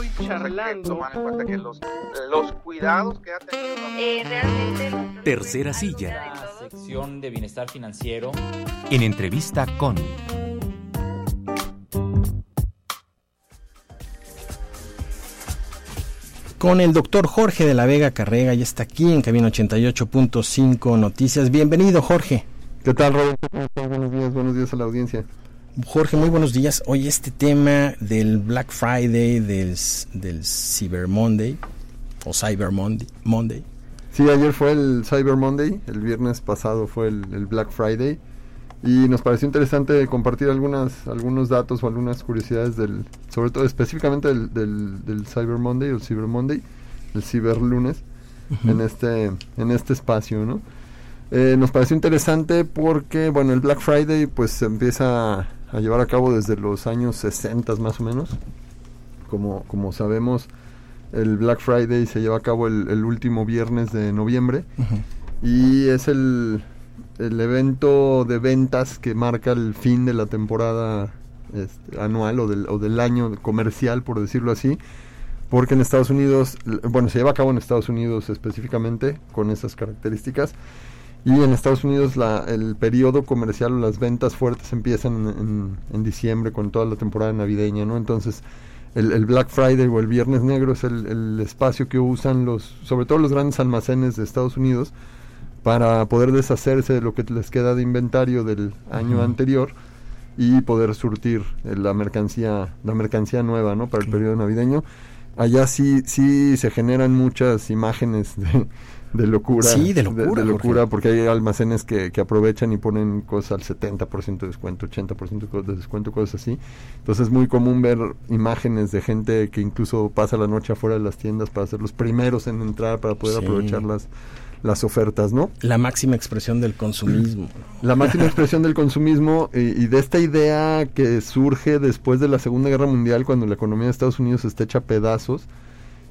estoy charlando. Tomar en cuenta que los, los cuidados que ha tenido. Eh, realmente. Tercera silla. La sección de bienestar financiero. En entrevista con. Con el doctor Jorge de la Vega Carrega, ya está aquí en Cabina 88.5 Noticias. Bienvenido, Jorge. ¿Qué tal, Roberto? Buenos días, buenos días a la audiencia. Jorge, muy buenos días. Hoy este tema del Black Friday, del, del Cyber Monday, o Cyber Monday, Monday. Sí, ayer fue el Cyber Monday, el viernes pasado fue el, el Black Friday y nos pareció interesante compartir algunas algunos datos o algunas curiosidades del sobre todo específicamente del, del, del Cyber Monday o Cyber Monday el Cyber Lunes uh -huh. en este en este espacio no eh, nos pareció interesante porque bueno el Black Friday pues se empieza a llevar a cabo desde los años 60 más o menos. Como como sabemos el Black Friday se lleva a cabo el, el último viernes de noviembre. Uh -huh. y es el el evento de ventas que marca el fin de la temporada este, anual o del, o del, año comercial, por decirlo así, porque en Estados Unidos, bueno, se lleva a cabo en Estados Unidos específicamente con esas características, y en Estados Unidos la, el periodo comercial o las ventas fuertes empiezan en, en, en, diciembre con toda la temporada navideña, ¿no? Entonces, el, el Black Friday o el Viernes Negro es el, el espacio que usan los, sobre todo los grandes almacenes de Estados Unidos, para poder deshacerse de lo que les queda de inventario del año uh -huh. anterior y poder surtir la mercancía la mercancía nueva no para el periodo navideño allá sí sí se generan muchas imágenes de, de locura. Sí de locura, de, de locura porque hay almacenes que, que, aprovechan y ponen cosas al 70% de descuento 80% de descuento cosas así. Entonces es muy común ver imágenes de gente que incluso pasa la noche afuera de las tiendas para ser los primeros en entrar para poder sí. aprovecharlas las ofertas, ¿no? La máxima expresión del consumismo. La máxima expresión del consumismo y, y, de esta idea que surge después de la Segunda Guerra Mundial, cuando la economía de Estados Unidos está hecha a pedazos.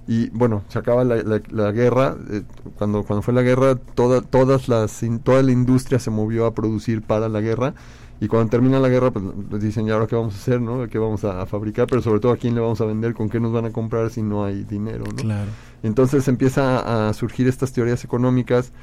Y bueno, se acaba la, la, la guerra, eh, cuando, cuando fue la guerra, toda, todas las, toda la industria se movió a producir para la guerra. Y cuando termina la guerra, pues, pues dicen, ¿y ahora qué vamos a hacer, no? ¿Qué vamos a, a, fabricar? Pero sobre todo, ¿a quién le vamos a vender? ¿Con qué nos van a comprar si no hay dinero, no? Claro. Entonces empieza a surgir estas teorías económicas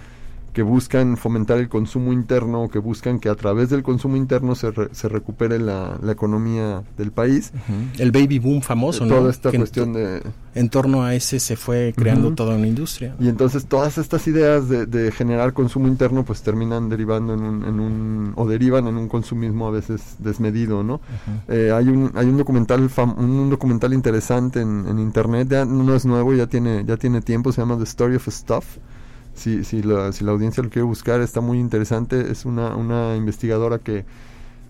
que buscan fomentar el consumo interno, que buscan que a través del consumo interno se, re, se recupere la, la, economía del país. Uh -huh. El baby boom famoso, ¿no? Toda esta que cuestión de... En torno a ese se fue creando uh -huh. toda una industria. Y entonces todas estas ideas de, de generar consumo interno pues terminan derivando en un, en un, o derivan en un consumismo a veces desmedido, ¿no? Uh -huh. eh, hay, un, hay un documental un documental interesante en, en, internet, ya no es nuevo, ya tiene, ya tiene tiempo, se llama The Story of Stuff si, si, la, si la audiencia lo quiere buscar, está muy interesante. Es una, una investigadora que,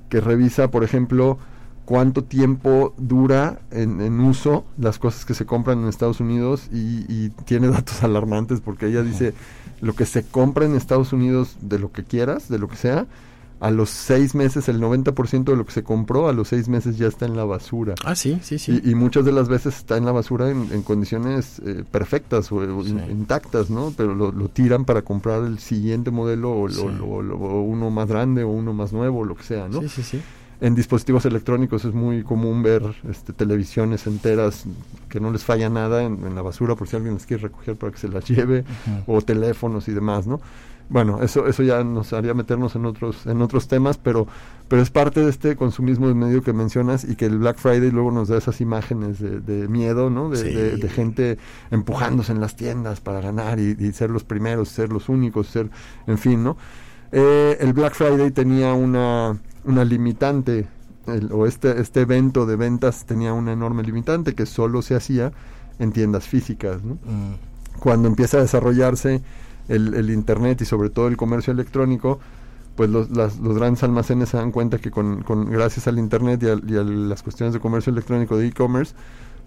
que revisa, por ejemplo, cuánto tiempo dura en, en, uso las cosas que se compran en Estados Unidos y, y tiene datos alarmantes porque ella dice lo que se compra en Estados Unidos de lo que quieras, de lo que sea, a los seis meses el 90% de lo que se compró a los seis meses ya está en la basura. Ah, sí, sí, sí. Y, y muchas de las veces está en la basura en, en condiciones eh, perfectas o sí. intactas, ¿no? Pero lo, lo, tiran para comprar el siguiente modelo o, sí. o, o, uno más grande o uno más nuevo, lo que sea, ¿no? Sí, sí, sí. En dispositivos electrónicos es muy común ver este, televisiones enteras que no les falla nada en, en, la basura por si alguien les quiere recoger para que se las lleve, uh -huh. o teléfonos y demás, ¿no? Bueno, eso, eso ya nos haría meternos en otros, en otros temas, pero, pero es parte de este consumismo de medio que mencionas y que el Black Friday luego nos da esas imágenes de, de miedo, ¿no? De, sí. de, de, gente empujándose en las tiendas para ganar y, y, ser los primeros, ser los únicos, ser, en fin, ¿no? Eh, el Black Friday tenía una, una limitante, el, o este, este evento de ventas tenía una enorme limitante que solo se hacía en tiendas físicas, ¿no? Mm. Cuando empieza a desarrollarse el, el, Internet y sobre todo el comercio electrónico, pues los, las, los grandes almacenes se dan cuenta que con, con gracias al Internet y a, y a, las cuestiones de comercio electrónico de e-commerce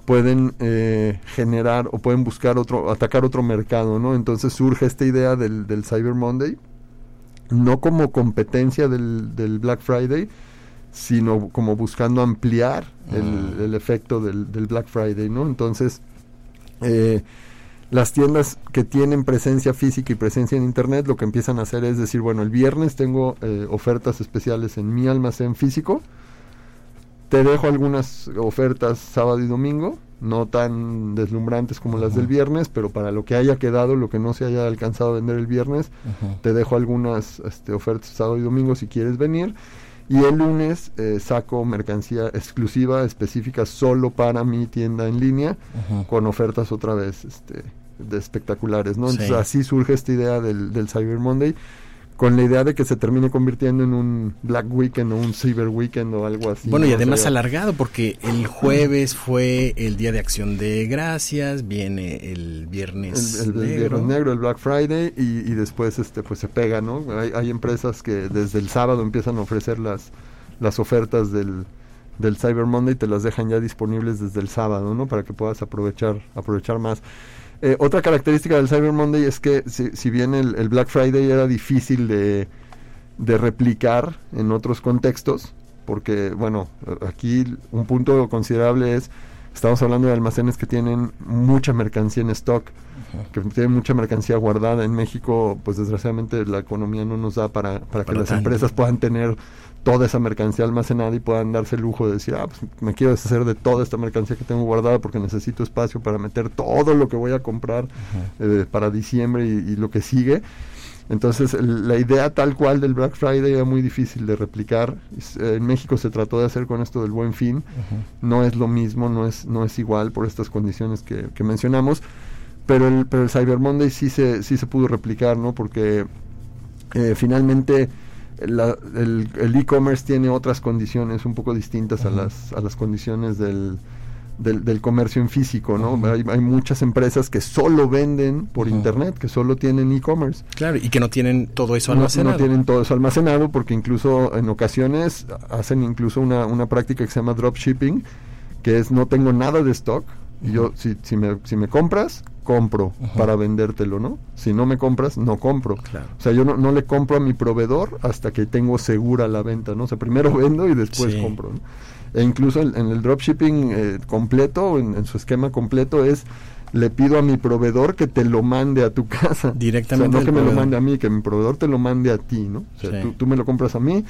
pueden eh, generar o pueden buscar otro, atacar otro mercado, ¿no? Entonces surge esta idea del, del Cyber Monday, no como competencia del, del, Black Friday, sino como buscando ampliar el, mm. el efecto del, del, Black Friday, ¿no? Entonces, eh, las tiendas que tienen presencia física y presencia en internet lo que empiezan a hacer es decir, bueno, el viernes tengo eh, ofertas especiales en mi almacén físico, te dejo algunas ofertas sábado y domingo no tan deslumbrantes como las del viernes, pero para lo que haya quedado, lo que no se haya alcanzado a vender el viernes, te dejo algunas este, ofertas sábado y domingo si quieres venir. Y el lunes eh, saco mercancía exclusiva, específica solo para mi tienda en línea, con ofertas otra vez este, de espectaculares, ¿no? Sí. Entonces así surge esta idea del, del Cyber Monday, con la idea de que se termine convirtiendo en un Black Weekend o un Cyber Weekend o algo así. Bueno, y además O sea, alargado, porque el jueves fue el Día de Acción de Gracias, viene el Viernes el, el- el Negro. Viernes Negro, el Black Friday y, y después este pues se pega, ¿no? Hay, hay empresas que desde el sábado empiezan a ofrecer las, las ofertas del, del Cyber Monday y te las dejan ya disponibles desde el sábado, ¿no? Para que puedas aprovechar, aprovechar más. Eh, otra característica del Cyber Monday es que si, si bien el, el Black Friday era difícil de, de replicar en otros contextos, porque, bueno, aquí un punto considerable es, estamos hablando de almacenes que tienen mucha mercancía en stock, que tienen mucha mercancía guardada. En México, pues desgraciadamente la economía no nos da para, para que las tanto. empresas puedan tener toda esa mercancía almacenada y puedan darse el lujo de decir, ah, pues me quiero deshacer de toda esta mercancía que tengo guardada porque necesito espacio para meter todo lo que voy a comprar eh, para diciembre y, y lo que sigue. Entonces, el- la idea tal cual del Black Friday era muy difícil de replicar. En México se trató de hacer con esto del buen fin. No es lo mismo, no es, no es igual por estas condiciones que, que mencionamos. Pero el, pero el Cyber Monday sí se, sí se pudo replicar, ¿no? Porque eh, finalmente la- el el e-commerce tiene otras condiciones un poco distintas a, las, a las condiciones del, del, del comercio en físico, ¿no? Hay, hay muchas empresas que solo venden por internet, que solo tienen e-commerce. Claro, y que no tienen todo eso almacenado. no tienen todo eso almacenado porque incluso en ocasiones hacen incluso una, una práctica que se llama dropshipping, que es no tengo nada de stock, y yo si, si, me, si me compras, compro para vendértelo, ¿no? Si no me compras, no compro. Claro. O sea, yo no, no le compro a mi proveedor hasta que tengo segura la venta, ¿no? O sea, primero vendo y después Sí. compro, ¿no? E incluso en, en el dropshipping eh, completo, en, en su esquema completo, es le pido a mi proveedor que te lo mande a tu casa. Directamente O sea, no que me lo proveedor. mande a mí, que mi proveedor te lo mande a ti, ¿no? O sea, Sí. tú, tú me lo compras a mí,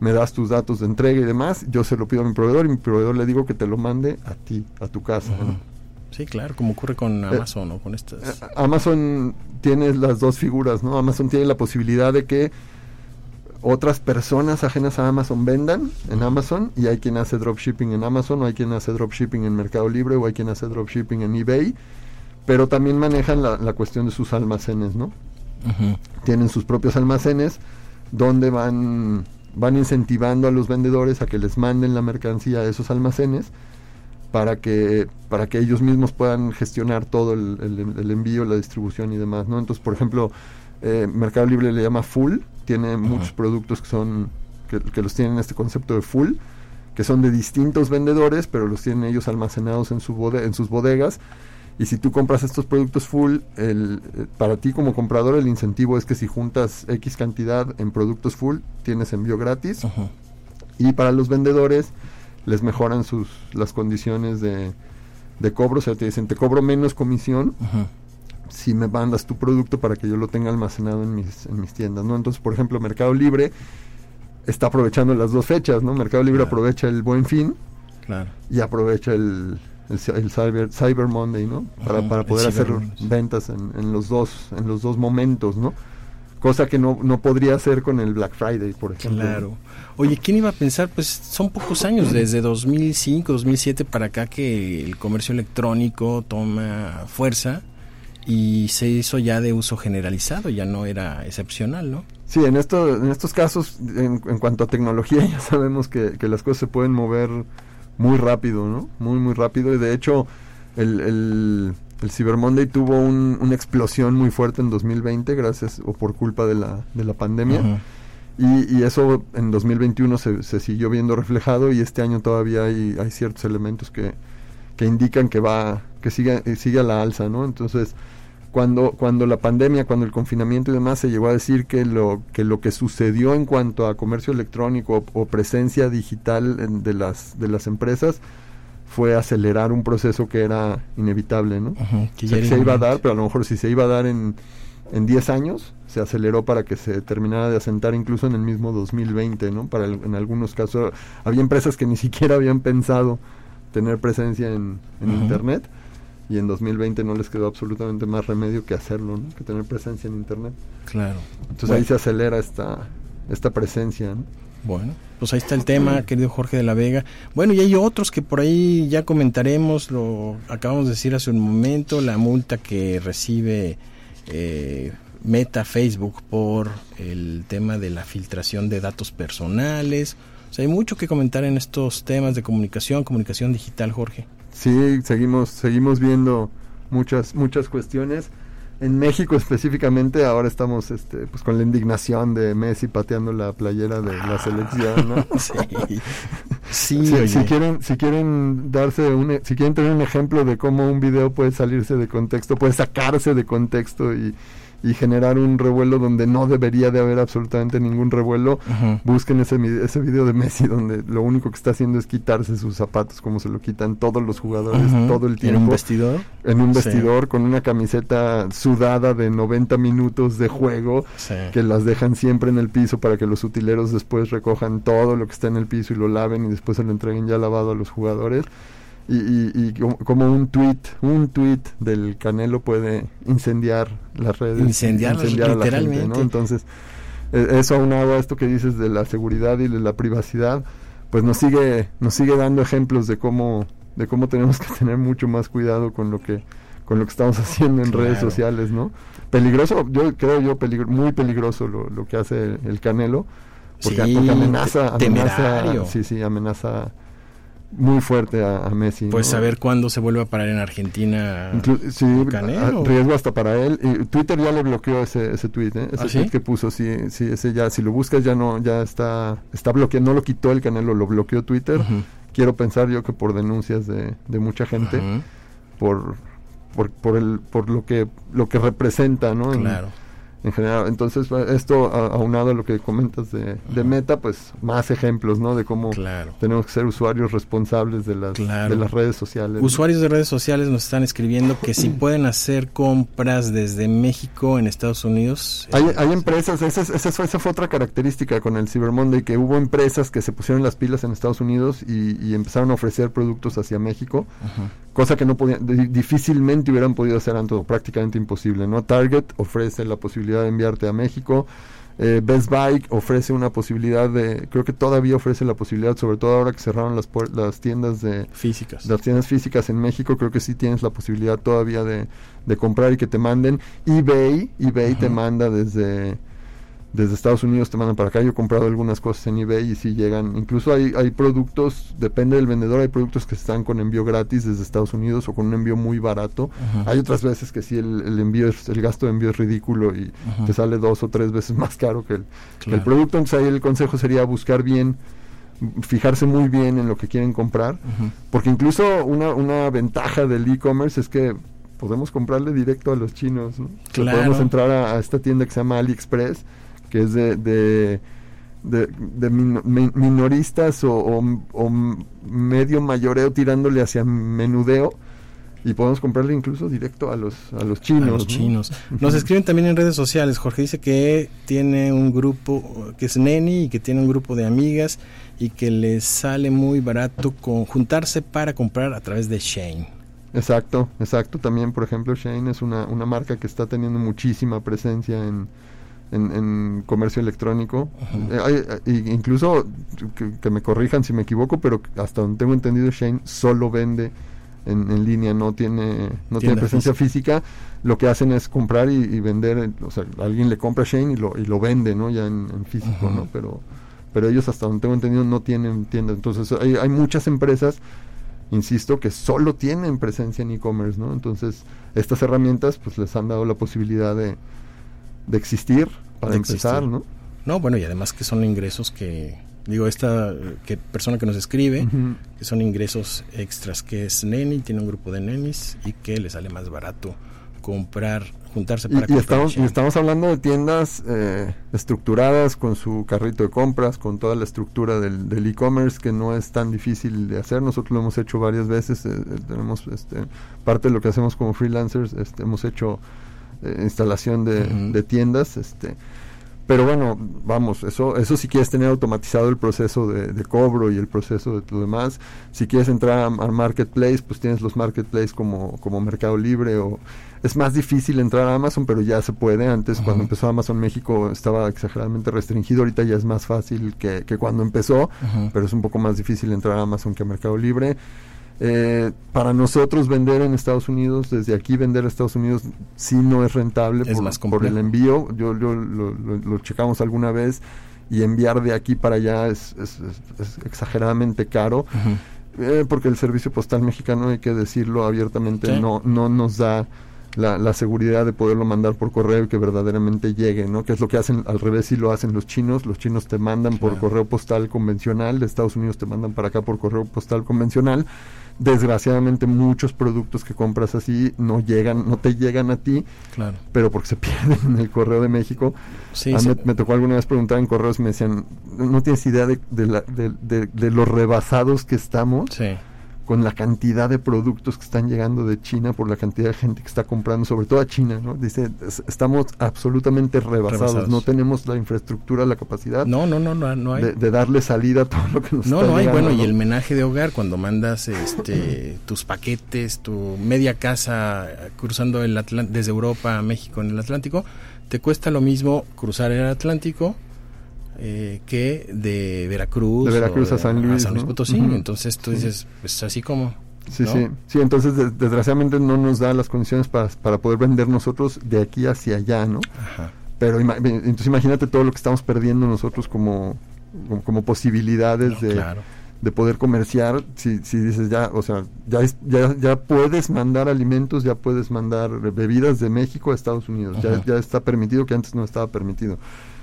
me das tus datos de entrega y demás, yo se lo pido a mi proveedor y mi proveedor le digo que te lo mande a ti, a tu casa, Ujú. ¿no? Sí, claro, como ocurre con Amazon o con estas. Eh, Amazon tiene las dos figuras, ¿no? Amazon tiene la posibilidad de que otras personas ajenas a Amazon vendan en Amazon y hay quien hace dropshipping en Amazon o hay quien hace dropshipping en Mercado Libre o hay quien hace dropshipping en eBay, pero también manejan la, la cuestión de sus almacenes, ¿no? Tienen sus propios almacenes donde van, van incentivando a los vendedores a que les manden la mercancía a esos almacenes para que para que ellos mismos puedan gestionar todo el, el- el envío, la distribución y demás, ¿no? Entonces, por ejemplo, eh, Mercado Libre le llama Full, tiene muchos productos que son que, que los tienen este concepto de Full, que son de distintos vendedores, pero los tienen ellos almacenados en su bode- en sus bodegas. Y si tú compras estos productos full, el, eh, para ti como comprador el incentivo es que si juntas X cantidad en productos full, tienes envío gratis. Y para los vendedores les mejoran sus las condiciones de, de cobro, o sea, te dicen, te cobro menos comisión. Si me mandas tu producto para que yo lo tenga almacenado en mis, en mis tiendas, ¿no? Entonces, por ejemplo, Mercado Libre está aprovechando las dos fechas, ¿no? Mercado Libre Claro. aprovecha el Buen Fin Claro. y aprovecha el, el, cyber, cyber Monday, ¿no? Para, para poder hacer Monday. ventas en, en los dos en los dos momentos, ¿no? Cosa que no, no podría hacer con el Black Friday, por ejemplo. Claro. Oye, ¿quién iba a pensar? Pues son pocos años, desde 2005, 2007 para acá, que el comercio electrónico toma fuerza y se hizo ya de uso generalizado, ya no era excepcional, ¿no? Sí, en, esto, en estos casos, en, en cuanto a tecnología, ya sabemos que, que las cosas se pueden mover muy rápido, ¿no? Muy, muy rápido. Y de hecho, el, el, el Cyber Monday tuvo un- una explosión muy fuerte en 2020, gracias o por culpa de la, de la pandemia. Y, y eso en 2021 se, se siguió viendo reflejado y este año todavía hay, hay ciertos elementos que, que indican que va que sigue, sigue a la alza, ¿no? Entonces, cuando, cuando la pandemia, cuando el confinamiento y demás, se llegó a decir que lo que, lo que sucedió en cuanto a comercio electrónico o, o presencia digital en- de, las, de las empresas fue acelerar un proceso que era inevitable, ¿no? Ujú, que O ya sea, que era se iba a dar, pero a lo mejor si se iba a dar en, en 10 años, se aceleró para que se terminara de asentar incluso en el mismo 2020, ¿no? Para el- en algunos casos había empresas que ni siquiera habían pensado tener presencia en. Internet y en 2020 no les quedó absolutamente más remedio que hacerlo, ¿no? que tener presencia en Internet. Claro. Entonces Bueno. ahí se acelera esta, esta presencia. ¿no? Bueno, pues ahí está el tema, querido Jorge de la Vega. Bueno, y hay otros que por ahí ya comentaremos, lo acabamos de decir hace un momento, la multa que recibe eh, Meta Facebook por el tema de la filtración de datos personales. O sea, hay mucho que comentar en estos temas de comunicación, comunicación digital, Jorge. Sí, seguimos, seguimos viendo muchas, muchas cuestiones. En México específicamente ahora estamos este, pues con la indignación de Messi pateando la playera de la selección, ¿no? Sí, sí, Si, oye. si quieren, si quieren darse un, e- si quieren tener un ejemplo de cómo un video puede salirse de contexto, puede sacarse de contexto y, y generar un revuelo donde no debería de haber absolutamente ningún revuelo, busquen ese, ese video de Messi donde lo único que está haciendo es quitarse sus zapatos como se lo quitan todos los jugadores todo el En tiempo un vestidor. en un Sí. vestidor con una camiseta sudada de 90 minutos de juego Sí. que las dejan siempre en el piso para que los utileros después recojan todo lo que está en el piso y lo laven y después se lo entreguen ya lavado a los jugadores. Y, y- y como- un tweet, un tweet del Canelo puede incendiar las redes. Incendiarlas, a la gente. ¿no? Entonces, eh, eso aunado a esto que dices de la seguridad y de la privacidad, pues nos sigue, nos sigue dando ejemplos de cómo, de cómo tenemos que tener mucho más cuidado con lo que, con lo que estamos haciendo en redes sociales, ¿no? Peligroso, yo creo yo peligro, muy peligroso lo, lo que hace el, el Canelo, porque, Sí, porque amenaza, amenaza, temerario. sí, sí, amenaza muy fuerte a, a Messi. Pues ¿no? a ver cuándo se vuelve a parar en Argentina. Inclu- sí, Canelo. riesgo hasta para él. Y Twitter ya le bloqueó ese, ese tweet, ¿eh? ese ¿Ah, sí? tweet que puso, sí, sí, ese ya, si lo buscas ya no, ya está, está bloqueado, no lo quitó el Canelo, lo bloqueó Twitter. Quiero pensar yo que por denuncias de, de mucha gente, por, por, por el, por lo que, lo que representa, ¿no? Claro. en general. Entonces, eh, esto aunado a lo que comentas de, de Meta, pues más ejemplos, ¿no? De cómo Claro. tenemos que ser usuarios responsables de las, Claro. de las redes sociales. ¿no? Usuarios de redes sociales nos están escribiendo que si pueden hacer compras desde México en Estados Unidos. Hay, eh, hay empresas, esa, es- esa, fue, esa fue otra característica con el Cyber Monday, que hubo empresas que se pusieron las pilas en Estados Unidos y, y empezaron a ofrecer productos hacia México, Ujú. cosa que no podían, di- difícilmente hubieran podido hacer antes, o prácticamente imposible, ¿no? Target ofrece la posibilidad de enviarte a México, eh, Best Buy ofrece una posibilidad de, creo que todavía ofrece la posibilidad, sobre todo ahora que cerraron las, las tiendas de, Físicas. las tiendas físicas en México, creo que sí tienes la posibilidad todavía de, de comprar y que te manden. eBay, eBay te manda desde, desde Estados Unidos, te mandan para acá. Yo he comprado algunas cosas en eBay y sí llegan. Incluso hay, hay productos, depende del vendedor, hay productos que están con envío gratis desde Estados Unidos o con un envío muy barato. Hay otras veces que sí el, el envío es, el gasto de envío es ridículo y Ujú. te sale dos o tres veces más caro que el, producto. Entonces ahí el consejo sería buscar bien, fijarse muy bien en lo que quieren comprar. Porque incluso una, una ventaja del e-commerce es que podemos comprarle directo a los chinos. ¿no? Claro. podemos entrar a, a esta tienda que se llama AliExpress, que es de, de, de- de min- mi- minoristas o, o- o medio mayoreo tirándole hacia menudeo. Y podemos comprarle incluso directo a los, a los chinos. a los ¿no? chinos. Nos escriben también en redes sociales. Jorge dice que tiene un grupo, que es Neni y que tiene un grupo de amigas y que les sale muy barato con juntarse para comprar a través de Shane. Exacto, exacto. También, por ejemplo, Shane es una, una marca que está teniendo muchísima presencia en, en, en comercio electrónico. Eh, hay- eh, incluso, que, que me corrijan si me equivoco, pero hasta donde tengo entendido, Shane solo vende en, en línea, no tiene, no tiene presencia física. Lo que hacen es comprar y, y vender, eh, o sea, alguien le compra a Shane y lo, y lo vende, ¿no? Ya en, en físico. ¿no? Pero, pero ellos, hasta donde tengo entendido, no tienen tienda. Entonces, hay, hay muchas empresas insisto, que solo tienen presencia en e-commerce, ¿no? Entonces, estas herramientas pues les han dado la posibilidad de, de existir para De empezar, existir. ¿no? No, bueno, y además que son ingresos que, digo, esta que persona que nos escribe, que son ingresos extras, que es Neni, tiene un grupo de nenis y que le sale más barato comprar, juntarse para Y, y comprar. estamos, y Shane. estamos hablando de tiendas eh, estructuradas con su carrito de compras, con toda la estructura del del e-commerce que no es tan difícil de hacer. Nosotros lo hemos hecho varias veces. eh, eh, tenemos este, parte de lo que hacemos como freelancers, este, hemos hecho eh, instalación de, de tiendas. Este, Pero bueno, vamos, eso, eso si quieres tener automatizado el proceso de, de cobro y el proceso de lo demás. Si quieres entrar a- al marketplace, pues tienes los marketplace como, como Mercado Libre o es más difícil entrar a Amazon, pero ya se puede. Antes, cuando empezó Amazon México, estaba exageradamente restringido. Ahorita ya es más fácil que, que cuando empezó, pero es un poco más difícil entrar a Amazon que a Mercado Libre. Eh, para nosotros vender en Estados Unidos, desde aquí vender a Estados Unidos, sí no es rentable Es por, más por el envío. Yo, yo lo, lo- lo checamos alguna vez y enviar de aquí para allá es, es- es- es exageradamente caro. Eh, porque el servicio postal mexicano, hay que decirlo abiertamente, Sí. no, no nos da la, la seguridad de poderlo mandar por correo y que verdaderamente llegue, ¿no? Que es lo que hacen, al revés sí lo hacen los chinos, los chinos te mandan por correo postal convencional, de Estados Unidos te mandan para acá por correo postal convencional. Desgraciadamente muchos productos que compras así no llegan, no te llegan a ti, Claro. pero porque se pierden en el correo de México. Sí, A mí sí. me, me tocó alguna vez preguntar en correos, me decían, no tienes idea de, de, la- de- de- de los rebasados que estamos Sí. Con la cantidad de productos que están llegando de China, por la cantidad de gente que está comprando, sobre todo a China, ¿no? Dice, es- estamos absolutamente rebasados, Rebasados. no tenemos la infraestructura, la capacidad No, no, no, no, no hay. de, de darle salida a todo lo que nos No, está no hay. llegando, Bueno, y ¿no? el menaje de hogar, cuando mandas este, tus paquetes, tu media casa cruzando el Atlan- desde Europa a México en el Atlántico, te cuesta lo mismo cruzar el Atlántico eh, que de Veracruz, De Veracruz a San Luis, ¿no? Potosí. Entonces tú dices, pues así como. Sí, ¿no? sí, sí, entonces de- desgraciadamente no nos da las condiciones para, para poder vender nosotros de aquí hacia allá, ¿no? Ajá. Pero ima- entonces imagínate todo lo que estamos perdiendo nosotros como, como, como posibilidades No, de, claro. de poder comerciar, si, si dices ya, o sea, ya, es- ya, ya puedes mandar alimentos, ya puedes mandar bebidas de México a Estados Unidos, ya, ya está permitido que antes no estaba permitido.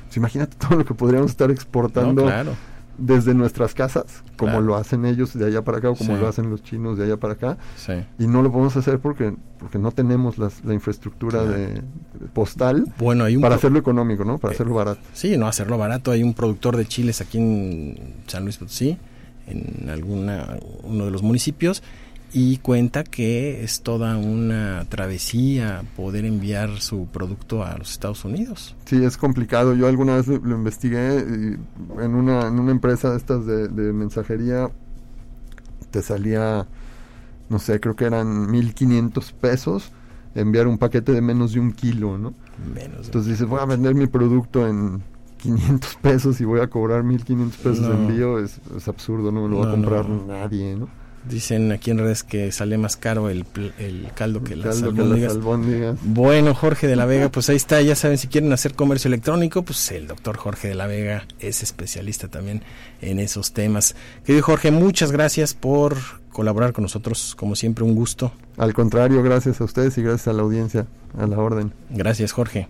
Pues imagínate todo lo que podríamos estar No, exportando claro. desde nuestras casas, como Claro. lo hacen ellos de allá para acá o como Sí. lo hacen los chinos de allá para acá, Sí. y no lo podemos hacer porque, porque no tenemos las- la infraestructura Claro. de, de postal Bueno, hay un para hacerlo económico, ¿no? Para Eh, hacerlo barato. Sí, no hacerlo barato. Hay un productor de chiles aquí en San Luis Potosí, en alguna uno de los municipios, y cuenta que es toda una travesía poder enviar su producto a los Estados Unidos. Sí, es complicado. Yo alguna vez lo, lo investigué y en una, en una empresa de estas de, de mensajería te salía, no sé, creo que eran 1500 pesos enviar un paquete de menos de un kilo, ¿no? Menos. Entonces dices, voy a vender mi producto en 500 pesos y voy a cobrar 1500 pesos de envío, es, es absurdo, no me lo va a comprar no. nadie, ¿no? Dicen aquí en redes que sale más caro el, el caldo que las Caldo que albóndigas. las albóndigas. Bueno, Jorge de la Vega, pues ahí está, ya saben, si quieren hacer comercio electrónico, pues el doctor Jorge de la Vega es especialista también en esos temas. Querido Jorge, muchas gracias por colaborar con nosotros, como siempre, un gusto. Al contrario, gracias a ustedes y gracias a la audiencia, a la orden. Gracias, Jorge.